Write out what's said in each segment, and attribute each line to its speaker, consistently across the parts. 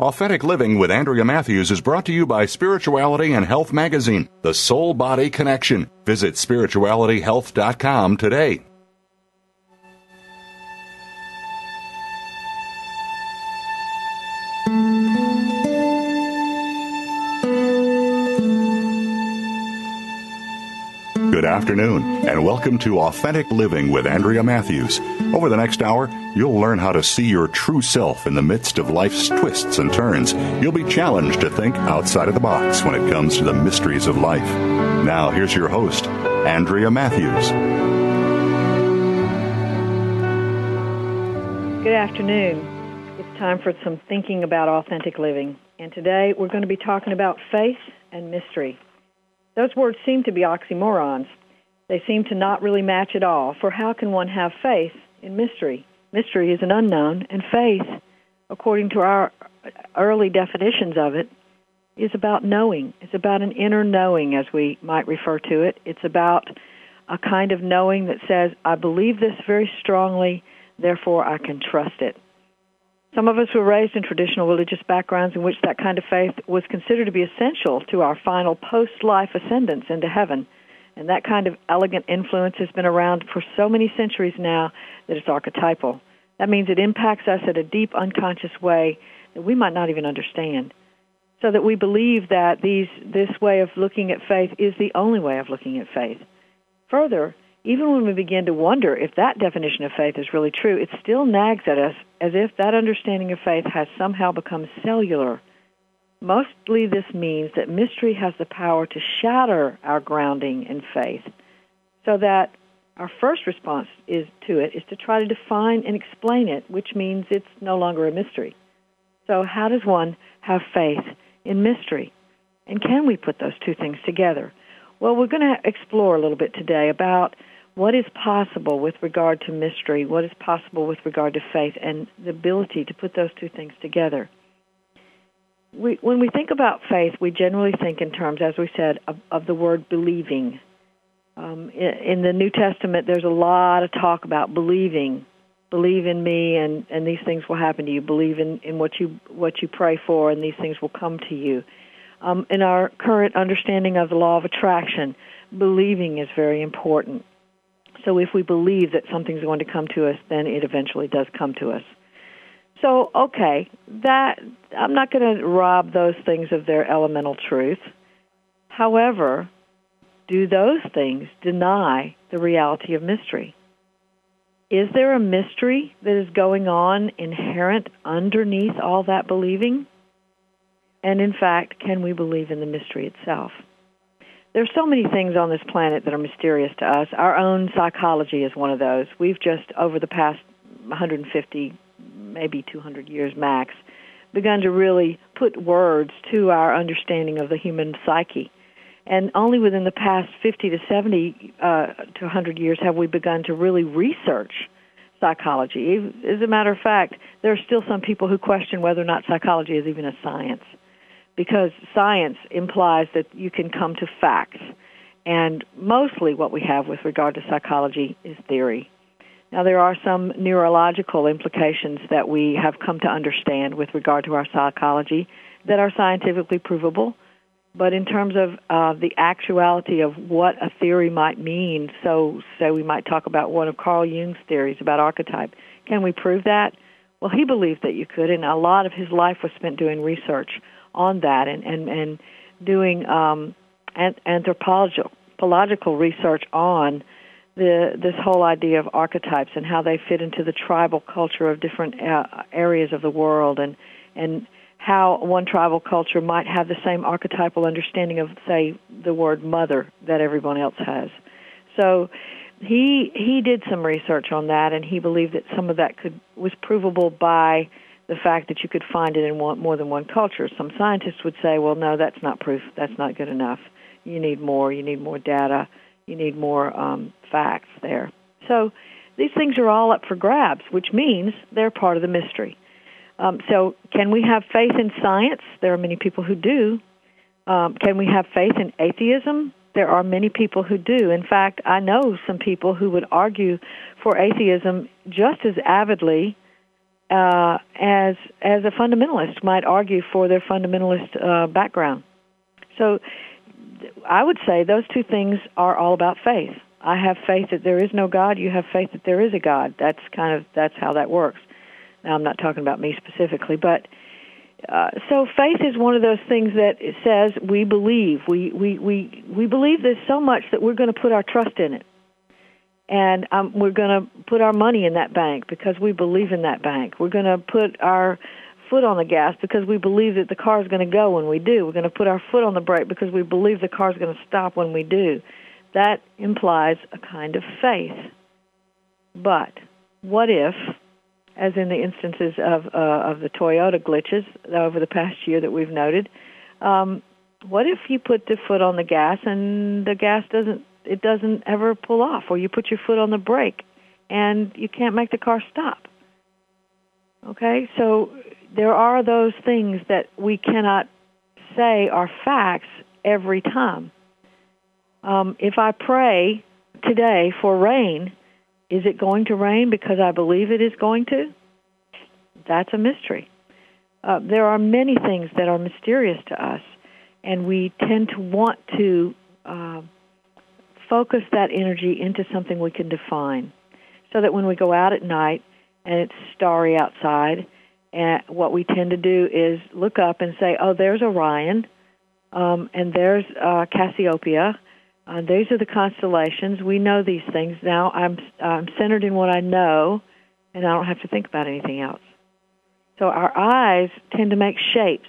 Speaker 1: Authentic Living with Andrea Matthews is brought to you by Spirituality and Health Magazine, the soul body connection. Visit spiritualityhealth.com today. Afternoon, and welcome to Authentic Living with Andrea Matthews. Over the next hour, you'll learn how to see your true self in the midst of life's twists and turns. You'll be challenged to think outside of the box when it comes to the mysteries of life. Now, here's your host, Andrea Matthews.
Speaker 2: Good afternoon. It's time for some thinking about authentic living. And today we're going to be talking about faith and mystery. Those words seem to be oxymorons. They seem to not really match at all. For how can one have faith in mystery? Mystery is an unknown, and faith, according to our early definitions of it, is about knowing. It's about an inner knowing, as we might refer to it. It's about a kind of knowing that says, I believe this very strongly, therefore I can trust it. Some of us were raised in traditional religious backgrounds in which that kind of faith was considered to be essential to our final post life ascendance into heaven. And that kind of elegant influence has been around for so many centuries now that it's archetypal. That means it impacts us in a deep unconscious way that we might not even understand. So that we believe that these, this way of looking at faith is the only way of looking at faith. Further, even when we begin to wonder if that definition of faith is really true, it still nags at us as if that understanding of faith has somehow become cellular. Mostly this means that mystery has the power to shatter our grounding in faith so that our first response is to it is to try to define and explain it, which means it's no longer a mystery. So how does one have faith in mystery? And can we put those two things together? Well, we're going to explore a little bit today about what is possible with regard to mystery, what is possible with regard to faith, and the ability to put those two things together. We, when we think about faith, we generally think in terms, as we said, of, of the word believing. Um, in, in the New Testament, there's a lot of talk about believing. Believe in me, and, and these things will happen to you. Believe in, in what you what you pray for, and these things will come to you. Um, in our current understanding of the law of attraction, believing is very important. So if we believe that something's going to come to us, then it eventually does come to us. So, okay, that I'm not going to rob those things of their elemental truth. However, do those things deny the reality of mystery? Is there a mystery that is going on inherent underneath all that believing? And in fact, can we believe in the mystery itself? There's so many things on this planet that are mysterious to us. Our own psychology is one of those. We've just, over the past 150, maybe 200 years max, begun to really put words to our understanding of the human psyche. And only within the past 50 to 70 uh, to 100 years have we begun to really research psychology. As a matter of fact, there are still some people who question whether or not psychology is even a science because science implies that you can come to facts. And mostly what we have with regard to psychology is theory. Now, there are some neurological implications that we have come to understand with regard to our psychology that are scientifically provable. But in terms of uh, the actuality of what a theory might mean, so say we might talk about one of Carl Jung's theories about archetype. Can we prove that? Well, he believed that you could, and a lot of his life was spent doing research on that and and and doing um, anthropological research on the this whole idea of archetypes and how they fit into the tribal culture of different uh, areas of the world and and how one tribal culture might have the same archetypal understanding of say the word mother that everyone else has so he he did some research on that, and he believed that some of that could was provable by the fact that you could find it in one, more than one culture. Some scientists would say, well, no, that's not proof. That's not good enough. You need more. You need more data. You need more um, facts there. So these things are all up for grabs, which means they're part of the mystery. Um, so, can we have faith in science? There are many people who do. Um, can we have faith in atheism? There are many people who do. In fact, I know some people who would argue for atheism just as avidly uh, as as a fundamentalist might argue for their fundamentalist uh, background. So, I would say those two things are all about faith. I have faith that there is no God. You have faith that there is a God. That's kind of that's how that works. Now, I'm not talking about me specifically, but uh, so faith is one of those things that says we believe. We we we we believe this so much that we're going to put our trust in it, and um, we're going to put our money in that bank because we believe in that bank. We're going to put our foot on the gas because we believe that the car is going to go when we do. We're going to put our foot on the brake because we believe the car is going to stop when we do. That implies a kind of faith. But what if, as in the instances of uh, of the Toyota glitches over the past year that we've noted, um, what if you put the foot on the gas and the gas doesn't it doesn't ever pull off, or you put your foot on the brake and you can't make the car stop? Okay, so there are those things that we cannot say are facts every time. Um, if I pray today for rain, is it going to rain because I believe it is going to? That's a mystery. Uh, there are many things that are mysterious to us, and we tend to want to uh, focus that energy into something we can define. So that when we go out at night and it's starry outside, and what we tend to do is look up and say, "Oh, there's Orion, um, and there's uh, Cassiopeia, uh, these are the constellations. We know these things now. I'm I'm centered in what I know, and I don't have to think about anything else. So our eyes tend to make shapes.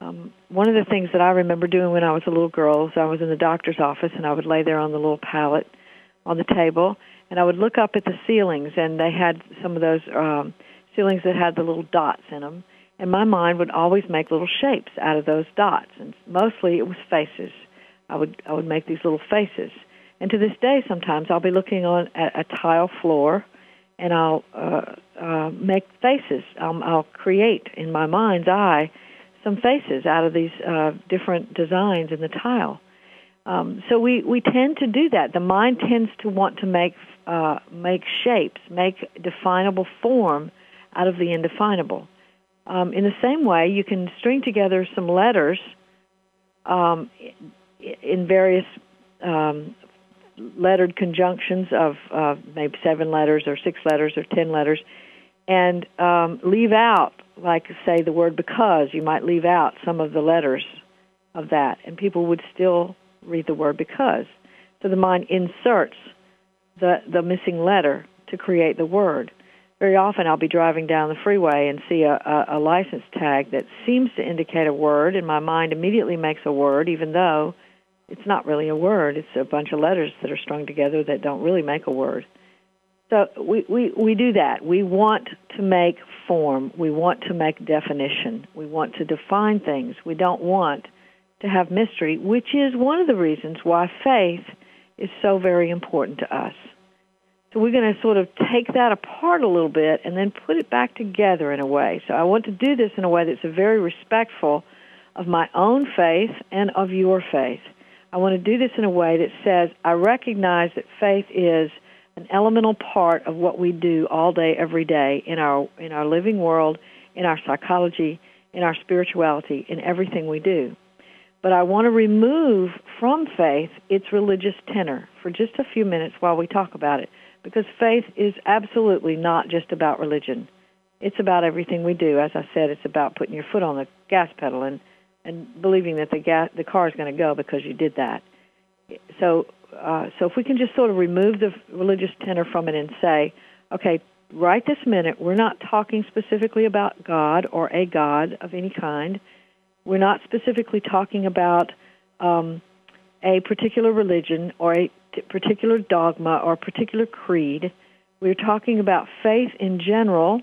Speaker 2: Um, one of the things that I remember doing when I was a little girl is I was in the doctor's office and I would lay there on the little pallet on the table and I would look up at the ceilings and they had some of those um, ceilings that had the little dots in them and my mind would always make little shapes out of those dots and mostly it was faces I would I would make these little faces. And to this day, sometimes I'll be looking on a, a tile floor, and I'll uh, uh, make faces. Um, I'll create in my mind's eye some faces out of these uh, different designs in the tile. Um, so we, we tend to do that. The mind tends to want to make uh, make shapes, make definable form out of the indefinable. Um, in the same way, you can string together some letters um, in various um, lettered conjunctions of uh, maybe seven letters or six letters or ten letters, and um, leave out, like say the word because, you might leave out some of the letters of that, and people would still read the word because. So the mind inserts the the missing letter to create the word. Very often, I'll be driving down the freeway and see a, a, a license tag that seems to indicate a word, and my mind immediately makes a word, even though it's not really a word. It's a bunch of letters that are strung together that don't really make a word. So we, we, we do that. We want to make form. We want to make definition. We want to define things. We don't want to have mystery, which is one of the reasons why faith is so very important to us. So we're going to sort of take that apart a little bit and then put it back together in a way. So I want to do this in a way that's very respectful of my own faith and of your faith. I want to do this in a way that says I recognize that faith is an elemental part of what we do all day, every day in our in our living world, in our psychology, in our spirituality, in everything we do. But I want to remove from faith its religious tenor for just a few minutes while we talk about it, because faith is absolutely not just about religion. It's about everything we do. As I said, it's about putting your foot on the gas pedal and and believing that the gas, the car is going to go because you did that. So, uh, so if we can just sort of remove the religious tenor from it and say, okay, right this minute, we're not talking specifically about God or a God of any kind. We're not specifically talking about um, a particular religion or a particular dogma or particular creed. We're talking about faith in general,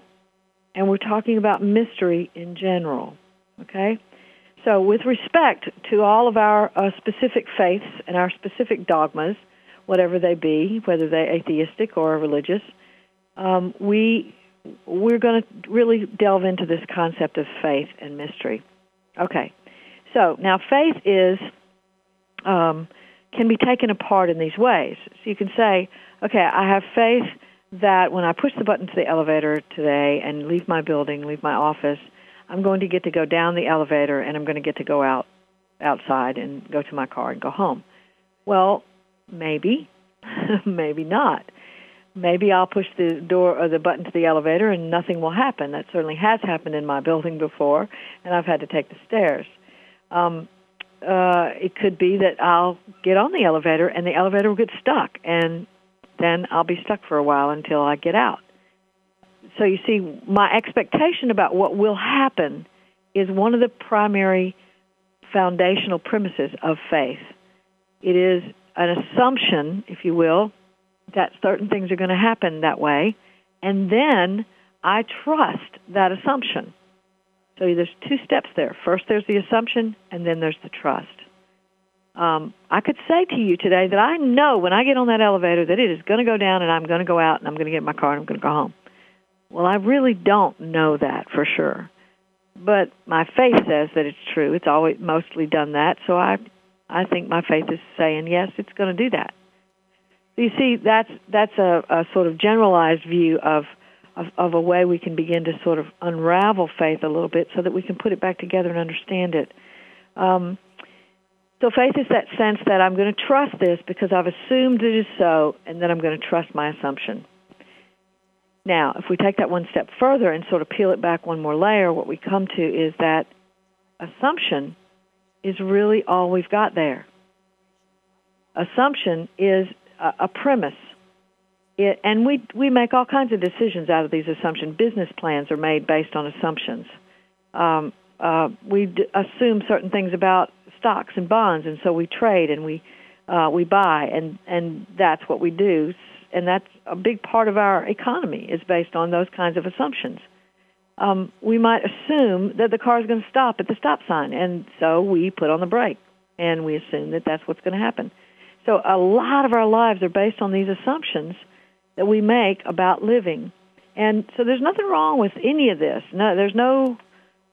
Speaker 2: and we're talking about mystery in general. Okay? So, with respect to all of our uh, specific faiths and our specific dogmas, whatever they be, whether they're atheistic or religious, um, we we're going to really delve into this concept of faith and mystery. Okay, so now faith is um, can be taken apart in these ways. So you can say, okay, I have faith that when I push the button to the elevator today and leave my building, leave my office, I'm going to get to go down the elevator and I'm going to get to go out outside and go to my car and go home. Well, maybe, maybe not. Maybe I'll push the door or the button to the elevator and nothing will happen. That certainly has happened in my building before, and I've had to take the stairs. Um, uh, it could be that I'll get on the elevator and the elevator will get stuck, and then I'll be stuck for a while until I get out so you see, my expectation about what will happen is one of the primary foundational premises of faith. It is an assumption, if you will, that certain things are going to happen that way, and then I trust that assumption. So there's two steps there. First, there's the assumption, and then there's the trust. Um, I could say to you today that I know when I get on that elevator that it is going to go down, and I'm going to go out, and I'm going to get my car, and I'm going to go home. Well, I really don't know that for sure. But my faith says that it's true. It's always mostly done that. So I I think my faith is saying yes, it's going to do that. You see, that's that's a, a sort of generalized view of, of of a way we can begin to sort of unravel faith a little bit, so that we can put it back together and understand it. Um, so faith is that sense that I'm going to trust this because I've assumed it is so, and then I'm going to trust my assumption. Now, if we take that one step further and sort of peel it back one more layer, what we come to is that assumption is really all we've got there. Assumption is a, a premise. It, and we, we make all kinds of decisions out of these assumptions. Business plans are made based on assumptions. Um, uh, we d- assume certain things about stocks and bonds, and so we trade and we uh, we buy, and and that's what we do and that's a big part of our economy is based on those kinds of assumptions. Um, we might assume that the car is going to stop at the stop sign, and so we put on the brake, and we assume that that's what's going to happen. So a lot of our lives are based on these assumptions that we make about living, and so there's nothing wrong with any of this. No, there's no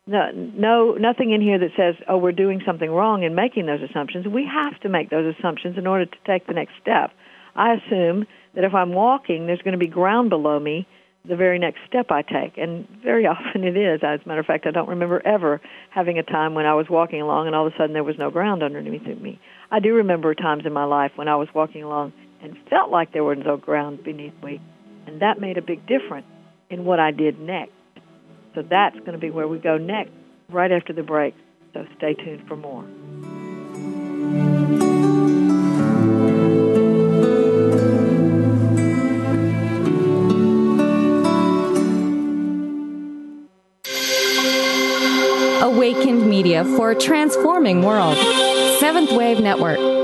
Speaker 2: no, no, nothing in here that says, "Oh, we're doing something wrong in making those assumptions." We have to make those assumptions in order to take the next step. I assume that if I'm walking, there's going to be ground below me the very next step I take. And very often it is. As a matter of fact, I don't remember ever having a time when I was walking along and all of a sudden there was no ground underneath me. I do remember times in my life when I was walking along and felt like there was no ground beneath me. And that made a big difference in what I did next. So that's going to be where we go next, right after the break. So stay tuned for more.
Speaker 3: Awakened Media for a transforming world. Seventh Wave Network.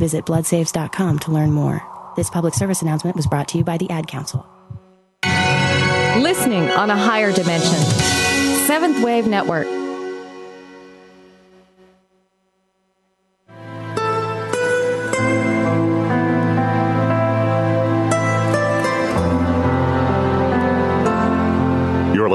Speaker 4: Visit bloodsaves.com to learn more. This public service announcement was brought to you by the Ad Council.
Speaker 3: Listening on a higher dimension. Seventh Wave Network.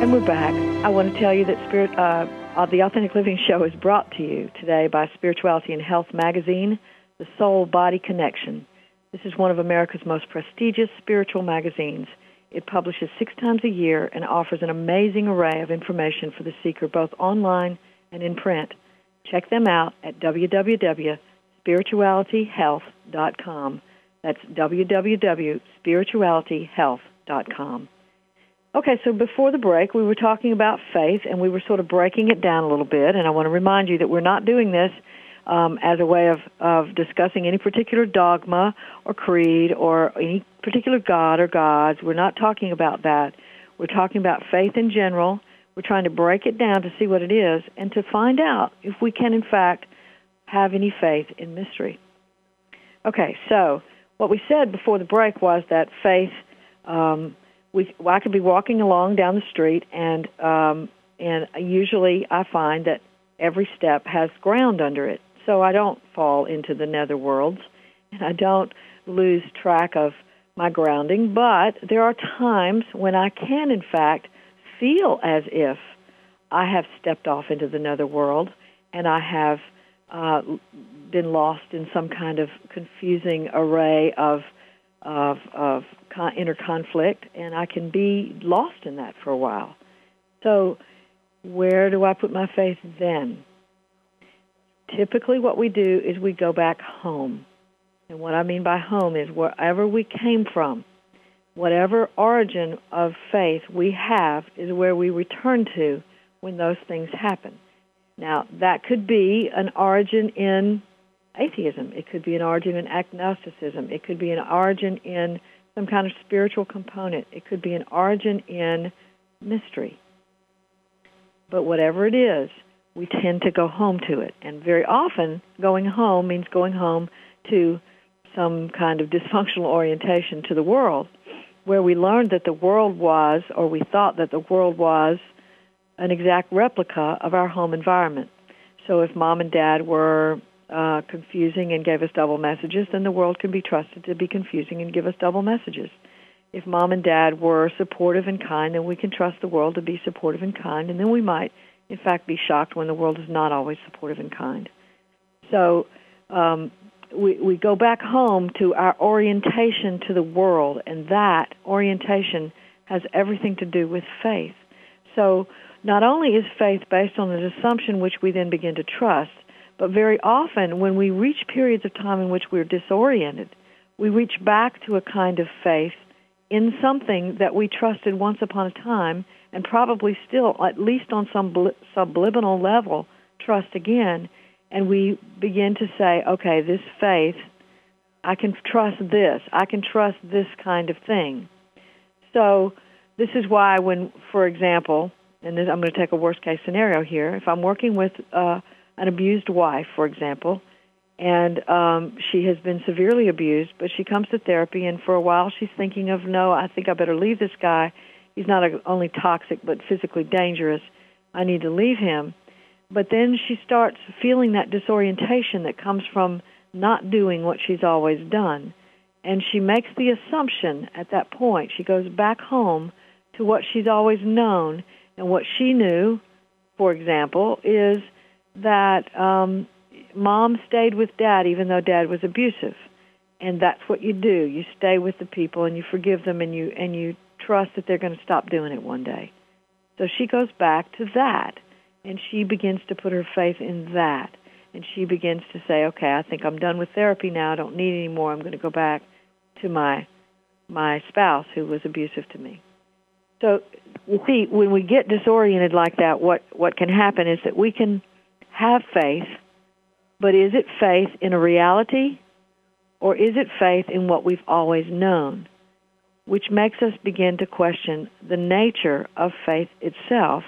Speaker 2: And we're back. I want to tell you that Spirit, uh, uh, the Authentic Living Show is brought to you today by Spirituality and Health magazine, The Soul Body Connection. This is one of America's most prestigious spiritual magazines. It publishes six times a year and offers an amazing array of information for the seeker, both online and in print. Check them out at www.spiritualityhealth.com. That's www.spiritualityhealth.com. Okay, so before the break, we were talking about faith, and we were sort of breaking it down a little bit. And I want to remind you that we're not doing this um, as a way of, of discussing any particular dogma or creed or any particular god or gods. We're not talking about that. We're talking about faith in general. We're trying to break it down to see what it is and to find out if we can, in fact, have any faith in mystery. Okay, so what we said before the break was that faith. Um, we well, I could be walking along down the street and um and usually I find that every step has ground under it. So I don't fall into the nether worlds and I don't lose track of my grounding, but there are times when I can in fact feel as if I have stepped off into the nether world and I have uh, been lost in some kind of confusing array of of of inner conflict, and I can be lost in that for a while. So, where do I put my faith then? Typically, what we do is we go back home. And what I mean by home is wherever we came from, whatever origin of faith we have is where we return to when those things happen. Now, that could be an origin in atheism. It could be an origin in agnosticism. It could be an origin in some kind of spiritual component. It could be an origin in mystery. But whatever it is, we tend to go home to it. And very often, going home means going home to some kind of dysfunctional orientation to the world, where we learned that the world was, or we thought that the world was, an exact replica of our home environment. So if mom and dad were uh, confusing and gave us double messages, then the world can be trusted to be confusing and give us double messages. If mom and dad were supportive and kind, then we can trust the world to be supportive and kind, and then we might, in fact, be shocked when the world is not always supportive and kind. So um, we, we go back home to our orientation to the world, and that orientation has everything to do with faith. So not only is faith based on an assumption which we then begin to trust, but very often, when we reach periods of time in which we're disoriented, we reach back to a kind of faith in something that we trusted once upon a time and probably still, at least on some subliminal level, trust again. And we begin to say, okay, this faith, I can trust this. I can trust this kind of thing. So, this is why, when, for example, and I'm going to take a worst case scenario here, if I'm working with uh, an abused wife, for example, and um, she has been severely abused, but she comes to therapy, and for a while she's thinking of, no, I think I better leave this guy. He's not only toxic, but physically dangerous. I need to leave him. But then she starts feeling that disorientation that comes from not doing what she's always done. And she makes the assumption at that point, she goes back home to what she's always known, and what she knew for example, is that um, mom stayed with dad even though dad was abusive, and that's what you do. You stay with the people and you forgive them and you and you trust that they're going to stop doing it one day. So she goes back to that, and she begins to put her faith in that, and she begins to say, "Okay, I think I'm done with therapy now. I don't need any more. I'm going to go back to my my spouse who was abusive to me." So see, when we get disoriented like that, what what can happen is that we can have faith, but is it faith in a reality, or is it faith in what we've always known? Which makes us begin to question the nature of faith itself,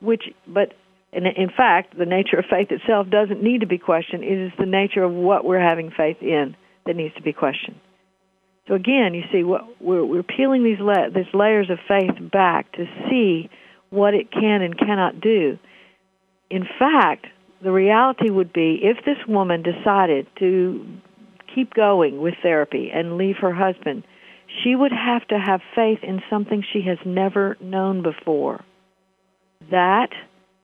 Speaker 2: which, but in fact, the nature of faith itself doesn't need to be questioned. It is the nature of what we're having faith in that needs to be questioned. So again, you see, what we're, we're peeling these, la- these layers of faith back to see what it can and cannot do. In fact, the reality would be if this woman decided to keep going with therapy and leave her husband, she would have to have faith in something she has never known before. That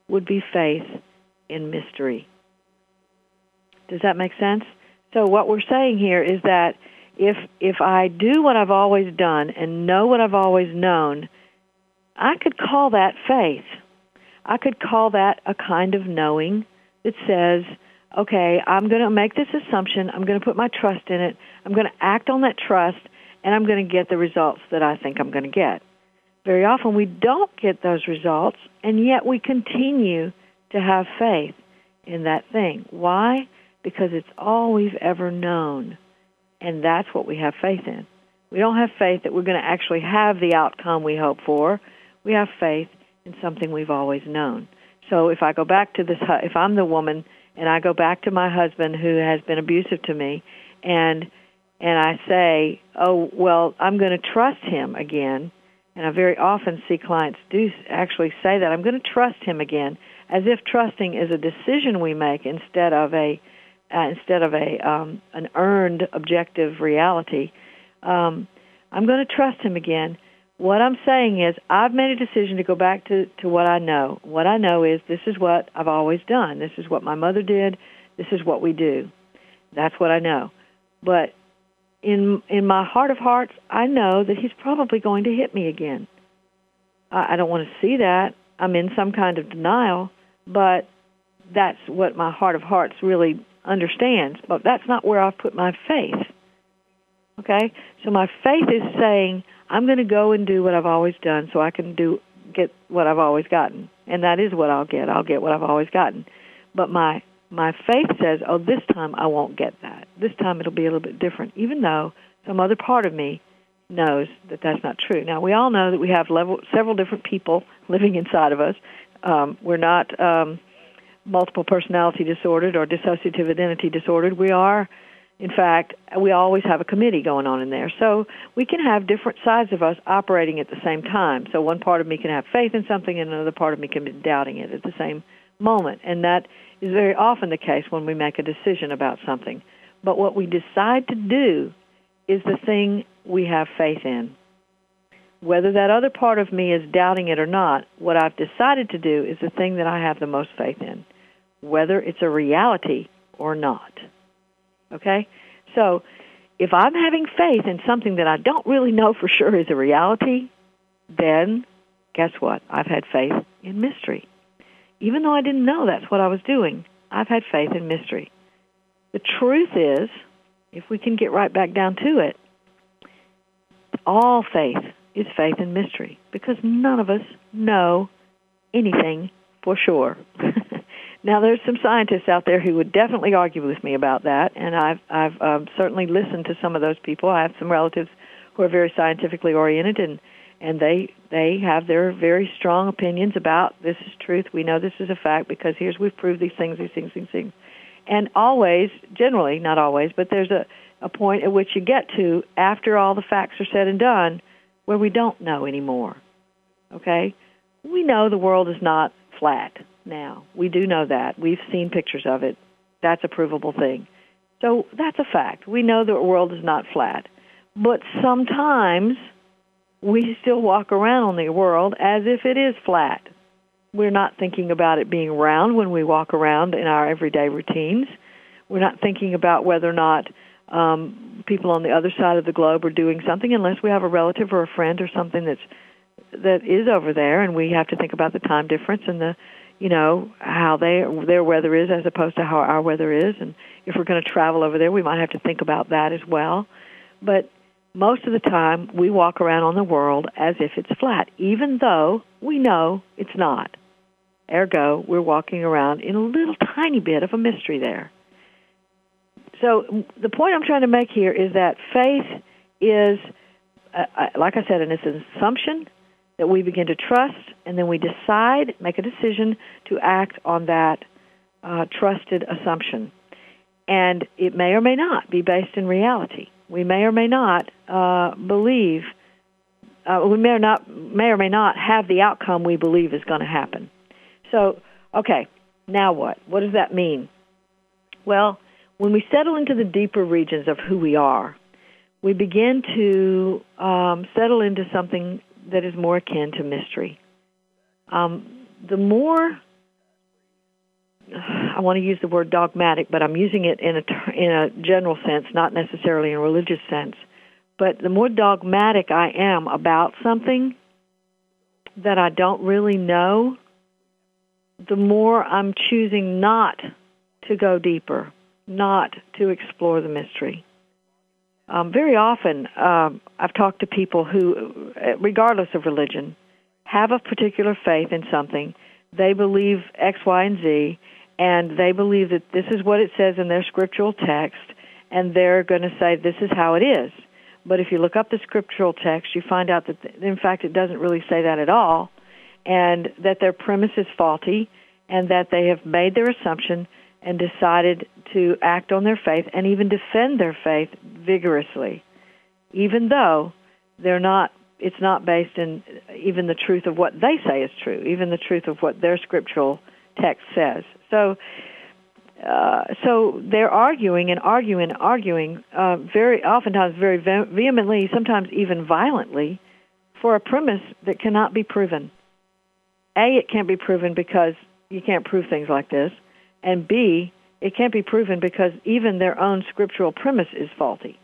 Speaker 2: would be faith in mystery. Does that make sense? So what we're saying here is that if if I do what I've always done and know what I've always known, I could call that faith. I could call that a kind of knowing that says, okay, I'm going to make this assumption, I'm going to put my trust in it, I'm going to act on that trust, and I'm going to get the results that I think I'm going to get. Very often we don't get those results, and yet we continue to have faith in that thing. Why? Because it's all we've ever known. And that's what we have faith in. We don't have faith that we're going to actually have the outcome we hope for. We have faith in something we've always known. So if I go back to this, if I'm the woman and I go back to my husband who has been abusive to me, and and I say, oh well, I'm going to trust him again, and I very often see clients do actually say that I'm going to trust him again, as if trusting is a decision we make instead of a uh, instead of a um, an earned objective reality. Um, I'm going to trust him again. What I'm saying is, I've made a decision to go back to, to what I know. What I know is this is what I've always done. This is what my mother did. This is what we do. That's what I know. But in in my heart of hearts, I know that he's probably going to hit me again. I, I don't want to see that. I'm in some kind of denial, but that's what my heart of hearts really understands, but that's not where I've put my faith. Okay? So my faith is saying, I'm going to go and do what I've always done so I can do get what I've always gotten. And that is what I'll get. I'll get what I've always gotten. But my my faith says, "Oh, this time I won't get that. This time it'll be a little bit different." Even though some other part of me knows that that's not true. Now, we all know that we have level, several different people living inside of us. Um, we're not um, multiple personality disordered or dissociative identity disordered. We are, in fact, we always have a committee going on in there. So we can have different sides of us operating at the same time. So one part of me can have faith in something and another part of me can be doubting it at the same moment. And that is very often the case when we make a decision about something. But what we decide to do is the thing we have faith in. Whether that other part of me is doubting it or not, what I've decided to do is the thing that I have the most faith in whether it's a reality or not. Okay? So, if I'm having faith in something that I don't really know for sure is a reality, then guess what? I've had faith in mystery. Even though I didn't know that's what I was doing, I've had faith in mystery. The truth is, if we can get right back down to it, all faith is faith in mystery because none of us know anything for sure. Now, there's some scientists out there who would definitely argue with me about that, and I've I've um, certainly listened to some of those people. I have some relatives who are very scientifically oriented, and and they they have their very strong opinions about this is truth. We know this is a fact because here's we've proved these things, these things, these things, and always, generally, not always, but there's a a point at which you get to after all the facts are said and done, where we don't know anymore. Okay, we know the world is not flat now. We do know that. We've seen pictures of it. That's a provable thing. So that's a fact. We know the world is not flat. But sometimes we still walk around on the world as if it is flat. We're not thinking about it being round when we walk around in our everyday routines. We're not thinking about whether or not um, people on the other side of the globe are doing something unless we have a relative or a friend or something that's that is over there and we have to think about the time difference and the you know how they their weather is as opposed to how our weather is. And if we're going to travel over there we might have to think about that as well. But most of the time we walk around on the world as if it's flat even though we know it's not. Ergo we're walking around in a little tiny bit of a mystery there. So the point I'm trying to make here is that faith is, uh, uh, like I said, and it's an assumption that we begin to trust, and then we decide, make a decision to act on that uh, trusted assumption. And it may or may not be based in reality. We may or may not uh, believe. Uh, we may or not may or may not have the outcome we believe is going to happen. So, okay, now what? What does that mean? Well, when we settle into the deeper regions of who we are, we begin to um, settle into something that is more akin to mystery. Um, the more I want to use the word dogmatic, but I'm using it in a in a general sense, not necessarily in a religious sense. But the more dogmatic I am about something that I don't really know, the more I'm choosing not to go deeper not to explore the mystery. Um, very often, um, I've talked to people who, regardless of religion, have a particular faith in something. They believe X, Y, and Z, and they believe that this is what it says in their scriptural text, and they're going to say this is how it is. But if you look up the scriptural text, you find out that, in fact, it doesn't really say that at all, and that their premise is faulty, and that they have made their assumption and decided to act on their faith and even defend their faith vigorously, even though they're not. It's not based in even the truth of what they say is true, even the truth of what their scriptural text says. So, uh, so they're arguing and arguing and arguing, uh, very oftentimes very vehemently, sometimes even violently, for a premise that cannot be proven. A, it can't be proven because you can't prove things like this and B, it can't be proven because even their own scriptural premise is faulty.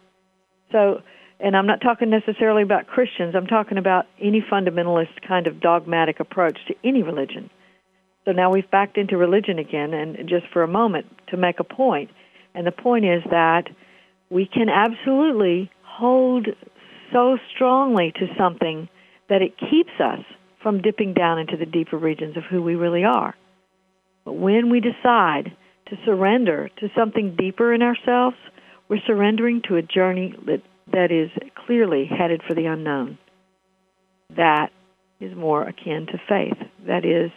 Speaker 2: So, and I'm not talking necessarily about Christians, I'm talking about any fundamentalist kind of dogmatic approach to any religion. So now we've backed into religion again, and just for a moment to make a point. And the point is that we can absolutely hold so strongly to something that it keeps us from dipping down into the deeper regions of who we really are. But when we decide to surrender to something deeper in ourselves, we're surrendering to a journey that, that is clearly headed for the unknown. That is more akin to faith. That is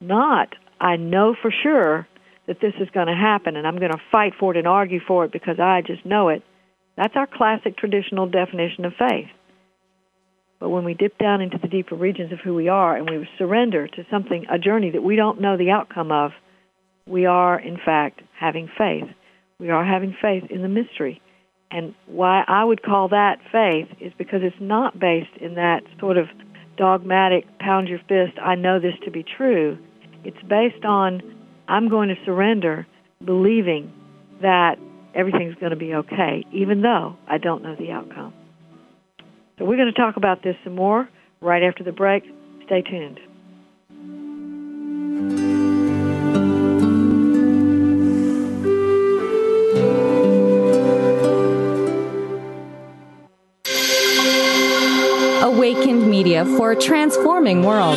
Speaker 2: not, I know for sure that this is going to happen and I'm going to fight for it and argue for it because I just know it. That's our classic traditional definition of faith. But when we dip down into the deeper regions of who we are and we surrender to something, a journey that we don't know the outcome of, we are, in fact, having faith. We are having faith in the mystery. And why I would call that faith is because it's not based in that sort of dogmatic, pound your fist, I know this to be true. It's based on, I'm going to surrender, believing that everything's going to be okay, even though I don't know the outcome. So we're going to talk about this some more right after the break. Stay tuned.
Speaker 3: Awakened Media for a transforming world.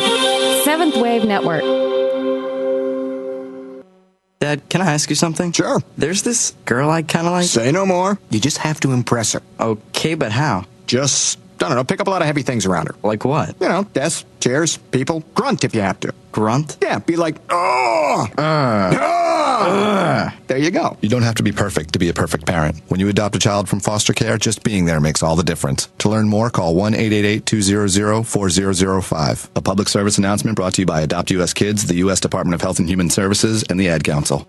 Speaker 3: Seventh Wave Network.
Speaker 5: Dad, can I ask you something?
Speaker 6: Sure.
Speaker 5: There's this girl I kind of like.
Speaker 6: Say no more. You just have to impress her.
Speaker 5: Okay, but how?
Speaker 6: Just I don't know, pick up a lot of heavy things around her.
Speaker 5: Like what?
Speaker 6: You know, desks, chairs, people. Grunt if you have to.
Speaker 5: Grunt?
Speaker 6: Yeah, be like, oh! Uh! There you go.
Speaker 7: You don't have to be perfect to be a perfect parent. When you adopt a child from foster care, just being there makes all the difference. To learn more, call 1 888 200 4005. A public service announcement brought to you by Adopt US Kids, the U.S. Department of Health and Human Services, and the Ad Council.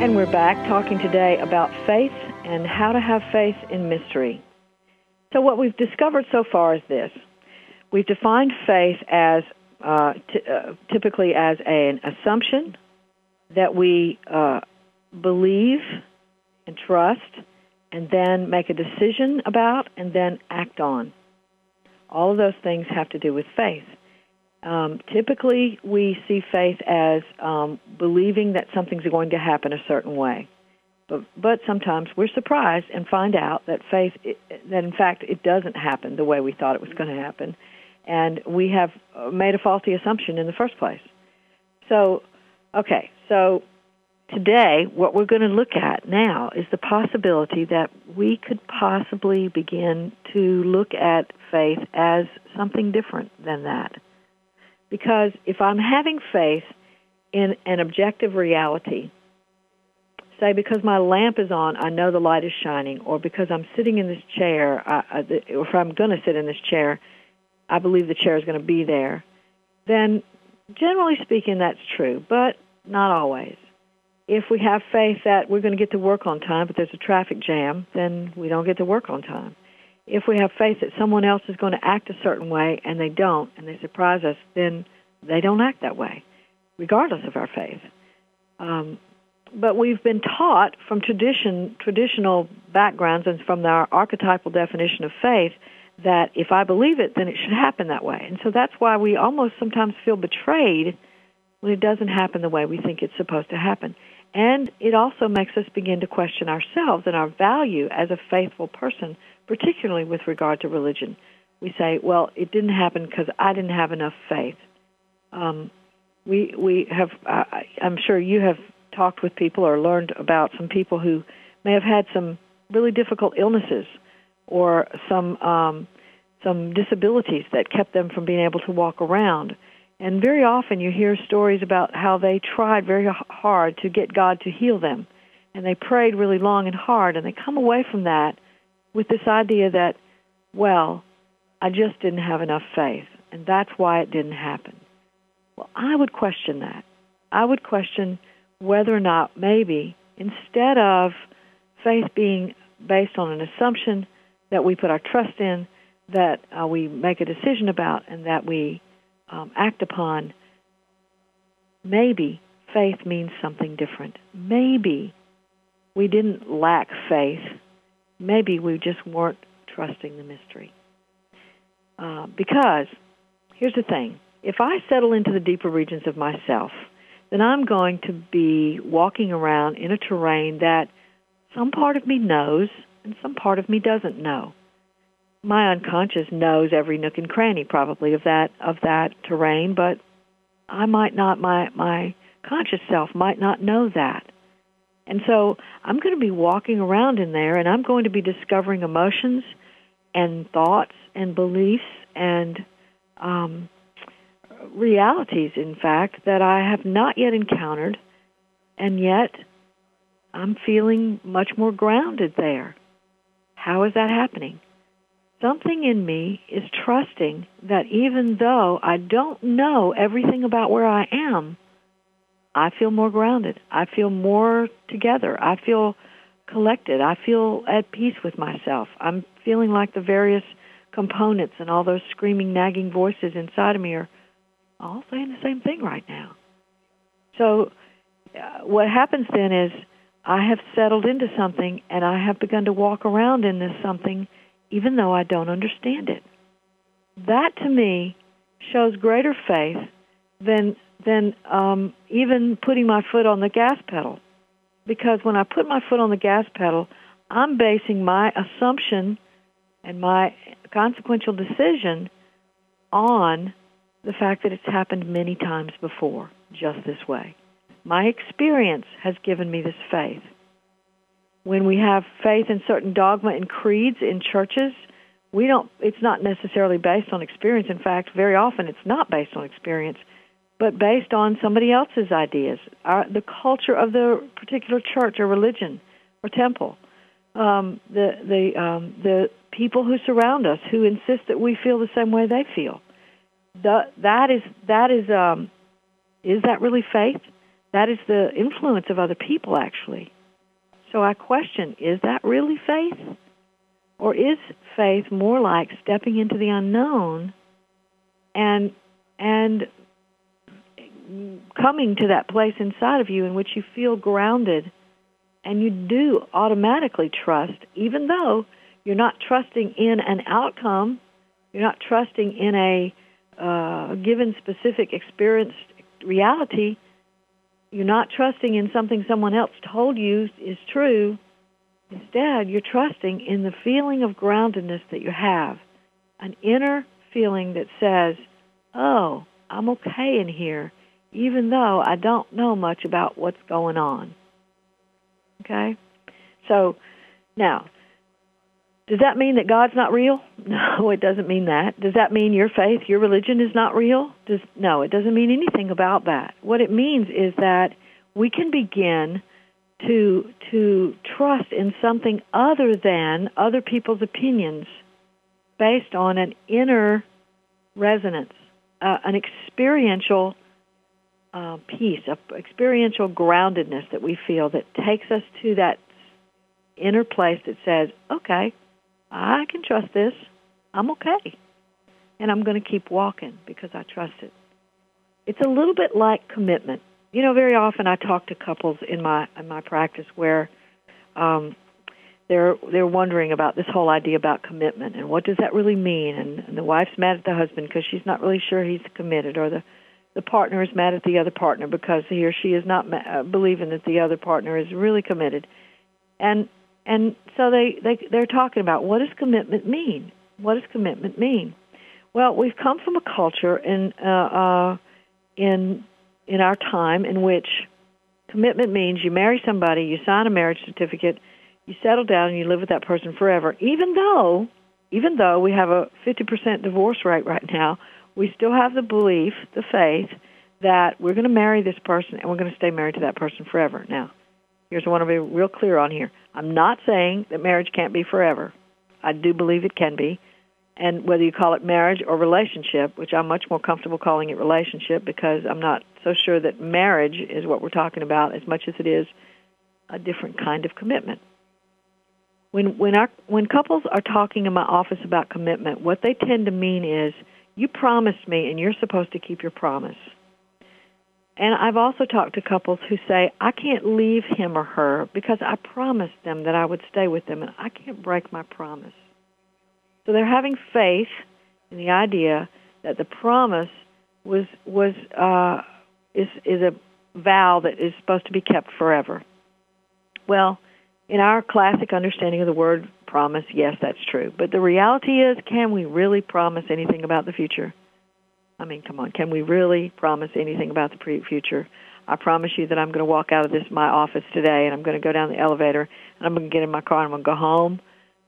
Speaker 2: And we're back talking today about faith and how to have faith in mystery. So, what we've discovered so far is this we've defined faith as uh, t- uh, typically as an assumption that we uh, believe and trust and then make a decision about and then act on. All of those things have to do with faith. Um, typically, we see faith as um, believing that something's going to happen a certain way, but but sometimes we're surprised and find out that faith that in fact it doesn't happen the way we thought it was going to happen, and we have made a faulty assumption in the first place. So, okay, so today what we're going to look at now is the possibility that we could possibly begin to look at faith as something different than that. Because if I'm having faith in an objective reality, say because my lamp is on, I know the light is shining, or because I'm sitting in this chair, I, I, or if I'm going to sit in this chair, I believe the chair is going to be there, then generally speaking, that's true, but not always. If we have faith that we're going to get to work on time, but there's a traffic jam, then we don't get to work on time if we have faith that someone else is going to act a certain way and they don't and they surprise us, then they don't act that way, regardless of our faith. Um, but we've been taught from tradition, traditional backgrounds and from our archetypal definition of faith that if I believe it, then it should happen that way. And so that's why we almost sometimes feel betrayed when it doesn't happen the way we think it's supposed to happen. And it also makes us begin to question ourselves and our value as a faithful person particularly with regard to religion. We say, well, it didn't happen because I didn't have enough faith. Um, we we have. Uh, I'm sure you have talked with people or learned about some people who may have had some really difficult illnesses or some um, some disabilities that kept them from being able to walk around. And very often you hear stories about how they tried very hard to get God to heal them, and they prayed really long and hard, and they come away from that with this idea that, well, I just didn't have enough faith, and that's why it didn't happen. Well, I would question that. I would question whether or not maybe instead of faith being based on an assumption that we put our trust in, that uh, we make a decision about, and that we um, act upon, maybe faith means something different. Maybe we didn't lack faith maybe we just weren't trusting the mystery. Uh, because here's the thing if I settle into the deeper regions of myself, then I'm going to be walking around in a terrain that some part of me knows and some part of me doesn't know. My unconscious knows every nook and cranny probably of that of that terrain, but I might not my my conscious self might not know that. And so I'm going to be walking around in there and I'm going to be discovering emotions and thoughts and beliefs and um, realities, in fact, that I have not yet encountered. And yet I'm feeling much more grounded there. How is that happening? Something in me is trusting that even though I don't know everything about where I am, I feel more grounded. I feel more together. I feel collected. I feel at peace with myself. I'm feeling like the various components and all those screaming, nagging voices inside of me are all saying the same thing right now. So, uh, what happens then is I have settled into something and I have begun to walk around in this something even though I don't understand it. That to me shows greater faith than than um, even putting my foot on the gas pedal. Because when I put my foot on the gas pedal, I'm basing my assumption and my consequential decision on the fact that it's happened many times before, just this way. My experience has given me this faith. When we have faith in certain dogma and creeds in churches, we don't it's not necessarily based on experience. In fact, very often it's not based on experience, but based on somebody else's ideas, our, the culture of the particular church or religion or temple, um, the the um, the people who surround us who insist that we feel the same way they feel. The, that is that is um, is that really faith? That is the influence of other people, actually. So I question: Is that really faith, or is faith more like stepping into the unknown and and coming to that place inside of you in which you feel grounded and you do automatically trust, even though you're not trusting in an outcome, you're not trusting in a uh, given specific experienced reality, you're not trusting in something someone else told you is true. Instead, you're trusting in the feeling of groundedness that you have, an inner feeling that says, oh, I'm okay in here even though I don't know much about what's going on. Okay? So, now, does that mean that God's not real? No, it doesn't mean that. Does that mean your faith, your religion is not real? Does no, it doesn't mean anything about that. What it means is that we can begin to to trust in something other than other people's opinions based on an inner resonance, uh, an experiential uh, peace, a experiential groundedness that we feel that takes us to that inner place that says, okay, I can trust this. I'm okay. And I'm going to keep walking because I trust it. It's a little bit like commitment. You know, very often I talk to couples in my in my practice where um, they're they're wondering about this whole idea about commitment and what does that really mean. And, and the wife's mad at the husband because she's not really sure he's committed, or the the partner is mad at the other partner because he or she is not ma- uh, believing that the other partner is really committed, and and so they they they're talking about what does commitment mean? What does commitment mean? Well, we've come from a culture in uh, uh, in in our time in which commitment means you marry somebody, you sign a marriage certificate, you settle down, and you live with that person forever. Even though even though we have a 50% divorce rate right now, we still have the belief, the faith, that we're going to marry this person and we're going to stay married to that person forever. Now, here's what I want to be real clear on here. I'm not saying that marriage can't be forever. I do believe it can be. And whether you call it marriage or relationship, which I'm much more comfortable calling it relationship because I'm not so sure that marriage is what we're talking about as much as it is a different kind of commitment. When when our when couples are talking in my office about commitment, what they tend to mean is you promised me and you're supposed to keep your promise. And I've also talked to couples who say, I can't leave him or her because I promised them that I would stay with them and I can't break my promise. So they're having faith in the idea that the promise was was uh, is is a vow that is supposed to be kept forever. Well, in our classic understanding of the word promise, yes, that's true. But the reality is, can we really promise anything about the future? I mean, come on, can we really promise anything about the future? I promise you that I'm going to walk out of this my office today and I'm going to go down the elevator and I'm going to get in my car and I'm going to go home.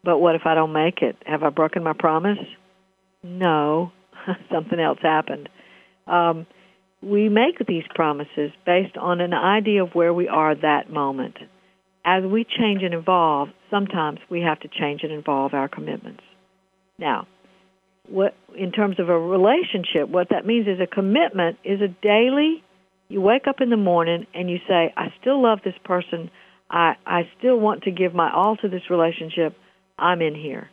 Speaker 2: But what if I don't make it? Have I broken my promise? No, something else happened. Um, we make these promises based on an idea of where we are that moment. As we change and evolve, sometimes we have to change and evolve our commitments. Now, what in terms of a relationship, what that means is a commitment is a daily you wake up in the morning and you say, I still love this person. I, I still want to give my all to this relationship. I'm in here.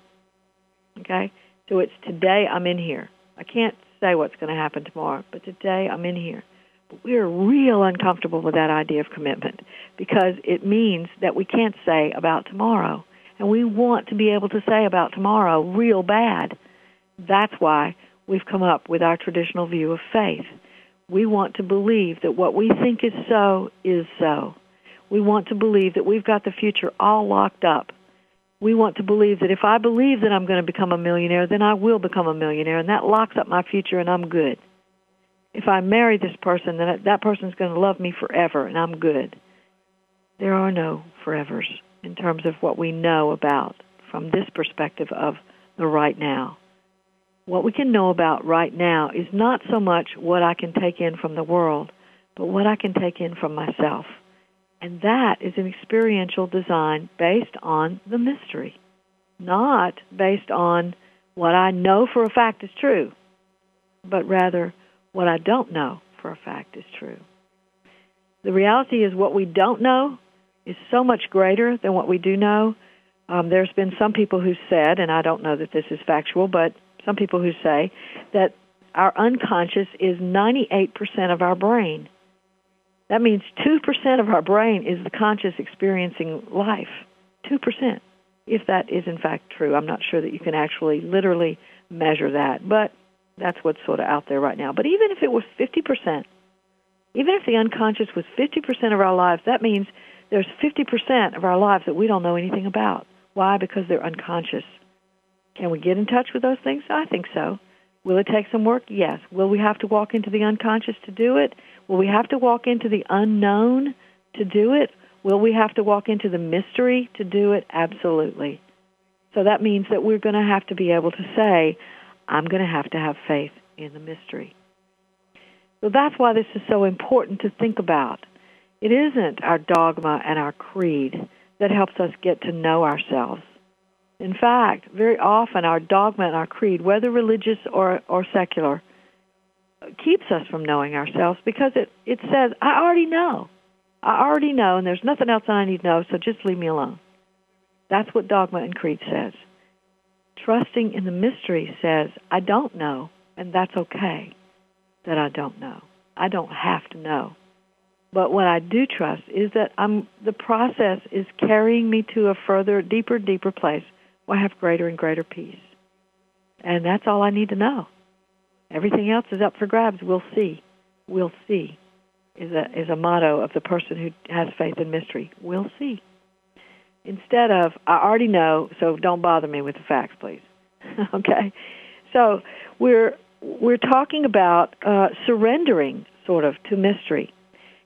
Speaker 2: Okay? So it's today I'm in here. I can't say what's going to happen tomorrow, but today I'm in here. We're real uncomfortable with that idea of commitment because it means that we can't say about tomorrow. And we want to be able to say about tomorrow real bad. That's why we've come up with our traditional view of faith we want to believe that what we think is so is so. We want to believe that we've got the future all locked up. We want to believe that if I believe that I'm going to become a millionaire, then I will become a millionaire, and that locks up my future, and I'm good. If I marry this person, then that person's going to love me forever, and I'm good. There are no forevers in terms of what we know about from this perspective of the right now what we can know about right now is not so much what I can take in from the world, but what I can take in from myself. And that is an experiential design based on the mystery, not based on what I know for a fact is true, but rather what I don't know for a fact is true. The reality is what we don't know is so much greater than what we do know. Um, there's been some people who said, and I don't know that this is factual, but some people who say that our unconscious is 98% of our brain. That means 2% of our brain is the conscious experiencing life. 2%. If that is in fact true, I'm not sure that you can actually literally measure that, but that's what's sort of out there right now. But even if it was 50%, even if the unconscious was 50% of our lives, that means there's 50% of our lives that we don't know anything about. Why? Because they're unconscious. Can we get in touch with those things? I think so. Will it take some work? Yes. Will we have to walk into the unconscious to do it? Will we have to walk into the unknown to do it? Will we have to walk into the mystery to do it? Absolutely. So that means that we're going to have to be able to say, I'm going to have to have faith in the mystery. So that's why this is so important to think about. It isn't our dogma and our creed that helps us get to know ourselves. In fact, very often our dogma and our creed, whether religious or, or secular, keeps us from knowing ourselves because it, it says, I already know. I already know, and there's nothing else I need to know, so just leave me alone. That's what dogma and creed says. Trusting in the mystery says, I don't know, and that's okay that I don't know. I don't have to know. But what I do trust is that I'm, the process is carrying me to a further, deeper, deeper place where I have greater and greater peace. And that's all I need to know. Everything else is up for grabs. We'll see. We'll see is a is a motto of the person who has faith in mystery. We'll see. Instead of I already know, so don't bother me with the facts, please. okay. So we're we're talking about uh, surrendering, sort of, to mystery,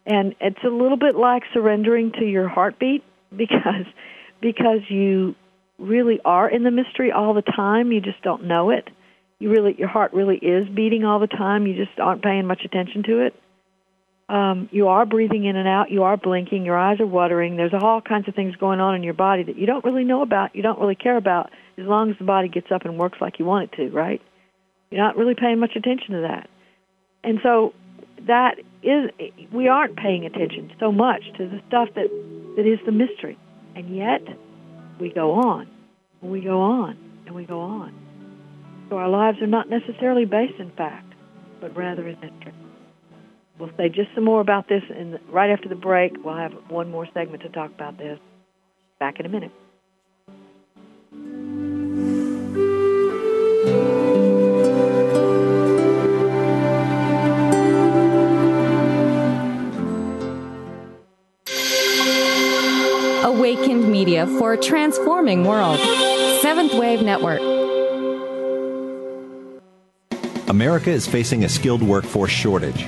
Speaker 2: and it's a little bit like surrendering to your heartbeat because because you really are in the mystery all the time. You just don't know it. You really, your heart really is beating all the time. You just aren't paying much attention to it. Um, you are breathing in and out. You are blinking. Your eyes are watering. There's all kinds of things going on in your body that you don't really know about. You don't really care about as long as the body gets up and works like you want it to, right? You're not really paying much attention to that. And so that is, we aren't paying attention so much to the stuff that, that is the mystery. And yet, we go on, and we go on, and we go on. So our lives are not necessarily based in fact, but rather in mystery. We'll say just some more about this, and right after the break, we'll have one more segment to talk about this. Back in a minute.
Speaker 3: Awakened Media for a transforming world. Seventh Wave Network.
Speaker 8: America is facing a skilled workforce shortage.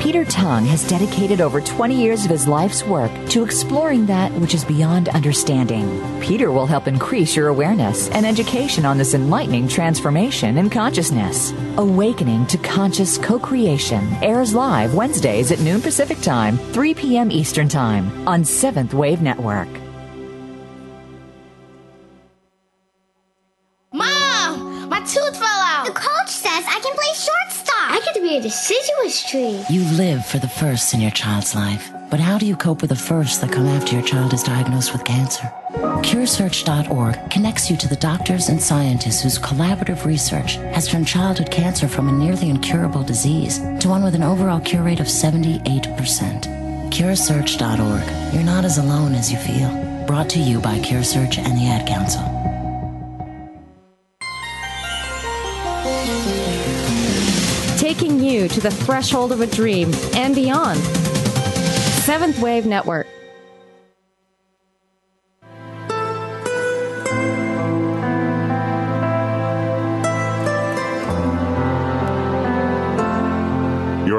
Speaker 9: Peter Tongue has dedicated over 20 years of his life's work to exploring that which is beyond understanding. Peter will help increase your awareness and education on this enlightening transformation in consciousness. Awakening to Conscious Co Creation airs live Wednesdays at noon Pacific Time, 3 p.m. Eastern Time on Seventh Wave Network.
Speaker 10: Mom! My tooth fell out!
Speaker 11: The coach says I can play shortstop! I get to be a deciduous tree!
Speaker 12: You live for the firsts in your child's life. But how do you cope with the firsts that come after your child is diagnosed with cancer? CureSearch.org connects you to the doctors and scientists whose collaborative research has turned childhood cancer from a nearly incurable disease to one with an overall cure rate of 78%. CureSearch.org. You're not as alone as you feel. Brought to you by CureSearch and the Ad Council.
Speaker 3: Taking you to the threshold of a dream and beyond. Seventh Wave Network.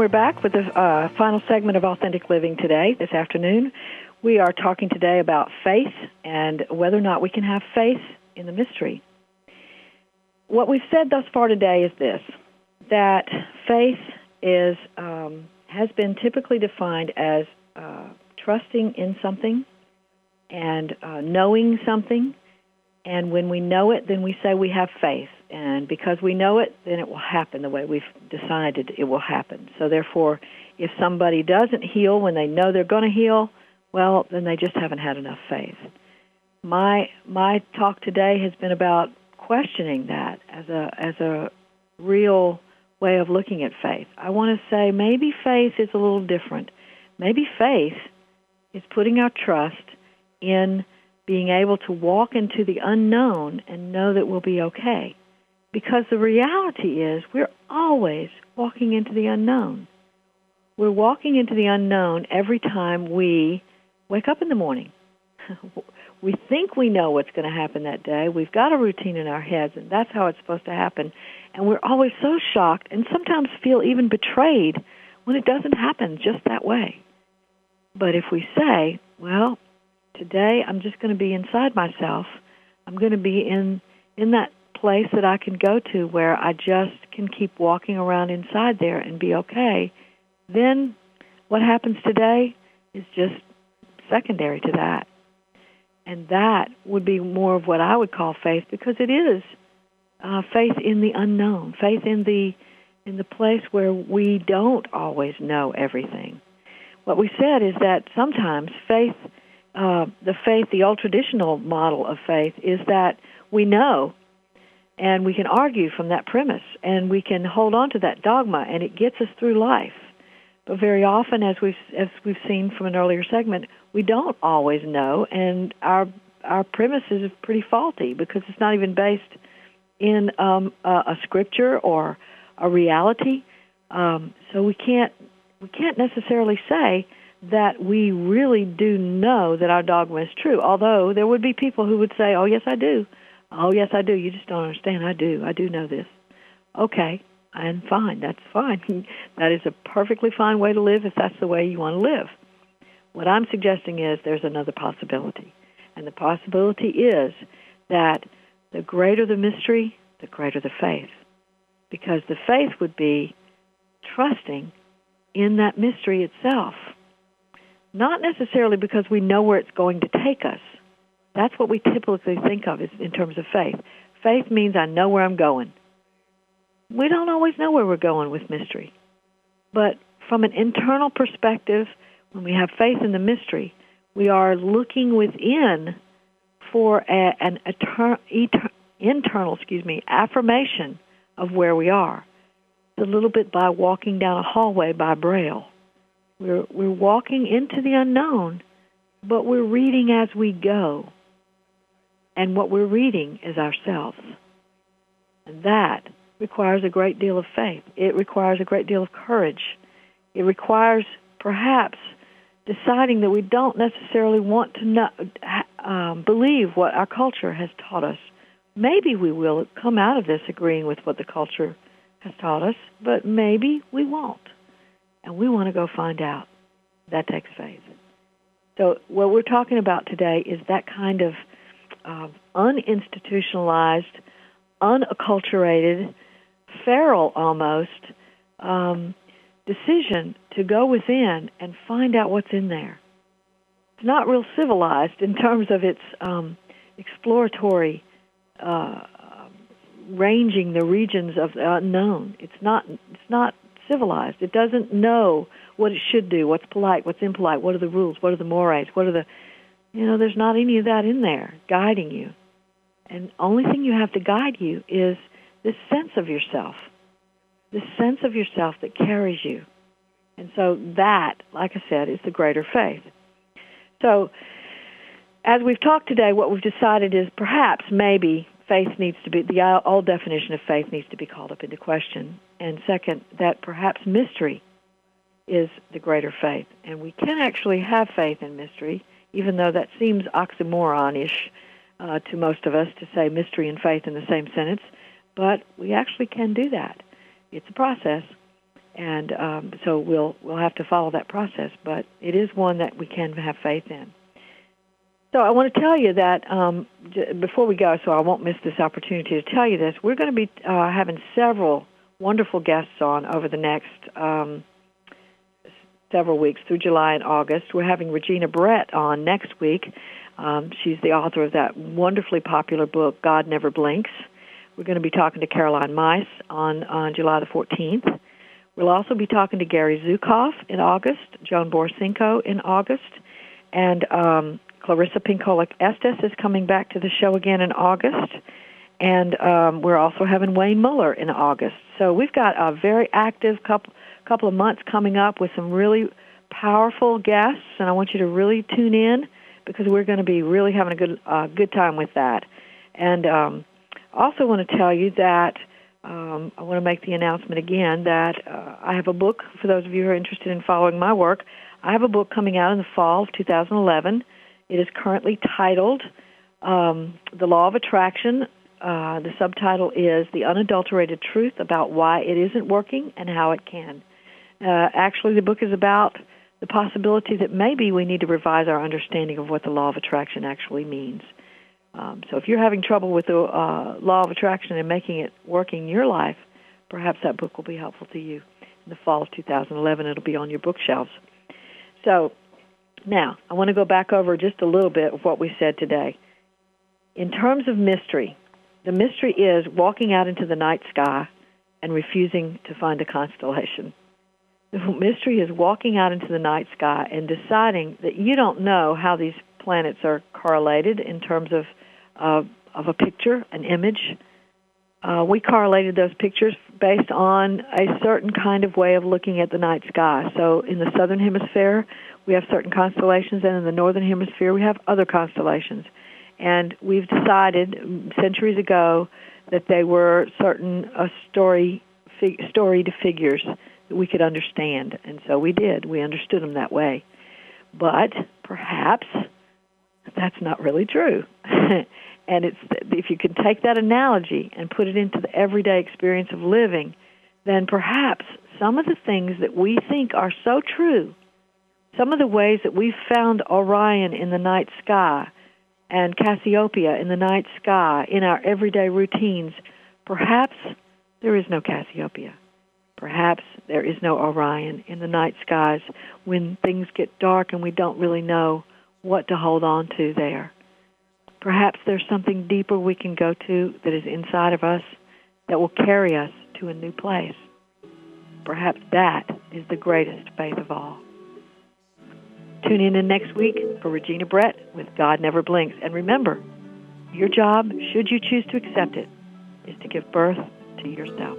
Speaker 2: We're back with the uh, final segment of Authentic Living today, this afternoon. We are talking today about faith and whether or not we can have faith in the mystery. What we've said thus far today is this that faith is, um, has been typically defined as uh, trusting in something and uh, knowing something. And when we know it, then we say we have faith. And because we know it, then it will happen the way we've decided it will happen. So, therefore, if somebody doesn't heal when they know they're going to heal, well, then they just haven't had enough faith. My my talk today has been about questioning that as a as a real way of looking at faith. I want to say maybe faith is a little different. Maybe faith is putting our trust in being able to walk into the unknown and know that we'll be okay. Because the reality is we're always walking into the unknown. We're walking into the unknown every time we wake up in the morning. we think we know what's going to happen that day. We've got a routine in our heads, and that's how it's supposed to happen. And we're always so shocked and sometimes feel even betrayed when it doesn't happen just that way. But if we say, well, today I'm just going to be inside myself, I'm going to be in in that place that I can go to where I just can keep walking around inside there and be okay, then what happens today is just secondary to that. And that would be more of what I would call faith because it is uh, faith in the unknown, faith in the in the place where we don't always know everything. What we said is that sometimes faith, uh, the faith, the old traditional model of faith, is that we know, and we can argue from that premise, and we can hold on to that dogma, and it gets us through life. But very often, as we've as we've seen from an earlier segment, we don't always know, and our our premise is pretty faulty because it's not even based in um, a, a scripture or a reality. Um, so we can't we can't necessarily say that we really do know that our dogma is true. Although there would be people who would say, "Oh yes, I do. Oh yes, I do. You just don't understand. I do. I do know this." Okay, and fine. That's fine. that is a perfectly fine way to live if that's the way you want to live. What I'm suggesting is there's another possibility. And the possibility is that the greater the mystery, the greater the faith. Because the faith would be trusting in that mystery itself. Not necessarily because we know where it's going to take us. That's what we typically think of in terms of faith. Faith means I know where I'm going. We don't always know where we're going with mystery. But from an internal perspective, when we have faith in the mystery, we are looking within for a, an etern, etern, internal, excuse me, affirmation of where we are. It's a little bit by walking down a hallway by braille. We're we're walking into the unknown, but we're reading as we go. And what we're reading is ourselves. And that requires a great deal of faith. It requires a great deal of courage. It requires perhaps deciding that we don't necessarily want to know, um, believe what our culture has taught us. Maybe we will come out of this agreeing with what the culture has taught us, but maybe we won't. And we want to go find out. That takes faith. So, what we're talking about today is that kind of uh, uninstitutionalized, unacculturated, feral almost um, decision to go within and find out what's in there. It's not real civilized in terms of its um, exploratory uh, ranging the regions of the unknown. It's not. It's not civilized. It doesn't know what it should do, what's polite, what's impolite, what are the rules, what are the mores, what are the, you know, there's not any of that in there guiding you. And only thing you have to guide you is this sense of yourself, this sense of yourself that carries you. And so that, like I said, is the greater faith. So, as we've talked today, what we've decided is perhaps, maybe, faith needs to be, the old definition of faith needs to be called up into question. And second, that perhaps mystery is the greater faith. And we can actually have faith in mystery, even though that seems oxymoron-ish uh, to most of us to say mystery and faith in the same sentence. But we actually can do that. It's a process and um, so we'll we'll have to follow that process. But it is one that we can have faith in. So I want to tell you that um, j- before we go, so I won't miss this opportunity to tell you this. We're going to be uh, having several wonderful guests on over the next um, several weeks through July and August. We're having Regina Brett on next week. Um, she's the author of that wonderfully popular book, God Never Blinks. We're going to be talking to Caroline Myss on, on July the 14th. We'll also be talking to Gary Zukav in August, Joan Borysenko in August, and um, Clarissa Pinkola Estes is coming back to the show again in August. And um, we're also having Wayne Muller in August. So we've got a very active couple couple of months coming up with some really powerful guests, and I want you to really tune in because we're going to be really having a good uh, good time with that. And um, also want to tell you that um, I want to make the announcement again that uh, I have a book for those of you who are interested in following my work. I have a book coming out in the fall of 2011. It is currently titled um, The Law of Attraction. Uh, the subtitle is The Unadulterated Truth About Why It Isn't Working and How It Can. Uh, actually, the book is about the possibility that maybe we need to revise our understanding of what the law of attraction actually means. Um, so if you're having trouble with the uh, law of attraction and making it work in your life, perhaps that book will be helpful to you. In the fall of 2011, it'll be on your bookshelves. So now, I want to go back over just a little bit of what we said today. In terms of mystery, the mystery is walking out into the night sky and refusing to find a constellation. Mystery is walking out into the night sky and deciding that you don't know how these planets are correlated in terms of uh, of a picture, an image. Uh, we correlated those pictures based on a certain kind of way of looking at the night sky. So in the southern hemisphere, we have certain constellations, and in the northern hemisphere, we have other constellations. And we've decided centuries ago that they were certain uh, story fig- storied figures we could understand, and so we did. We understood them that way. But perhaps that's not really true. and it's if you can take that analogy and put it into the everyday experience of living, then perhaps some of the things that we think are so true, some of the ways that we've found Orion in the night sky and Cassiopeia in the night sky in our everyday routines, perhaps there is no Cassiopeia. Perhaps there is no Orion in the night skies when things get dark and we don't really know what to hold on to there. Perhaps there's something deeper we can go to that is inside of us that will carry us to a new place. Perhaps that is the greatest faith of all. Tune in next week for Regina Brett with God Never Blinks. And remember, your job, should you choose to accept it, is to give birth to yourself.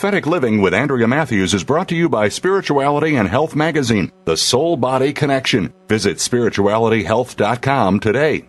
Speaker 1: Authentic Living with Andrea Matthews is brought to you by Spirituality and Health Magazine, the Soul Body Connection. Visit spiritualityhealth.com today.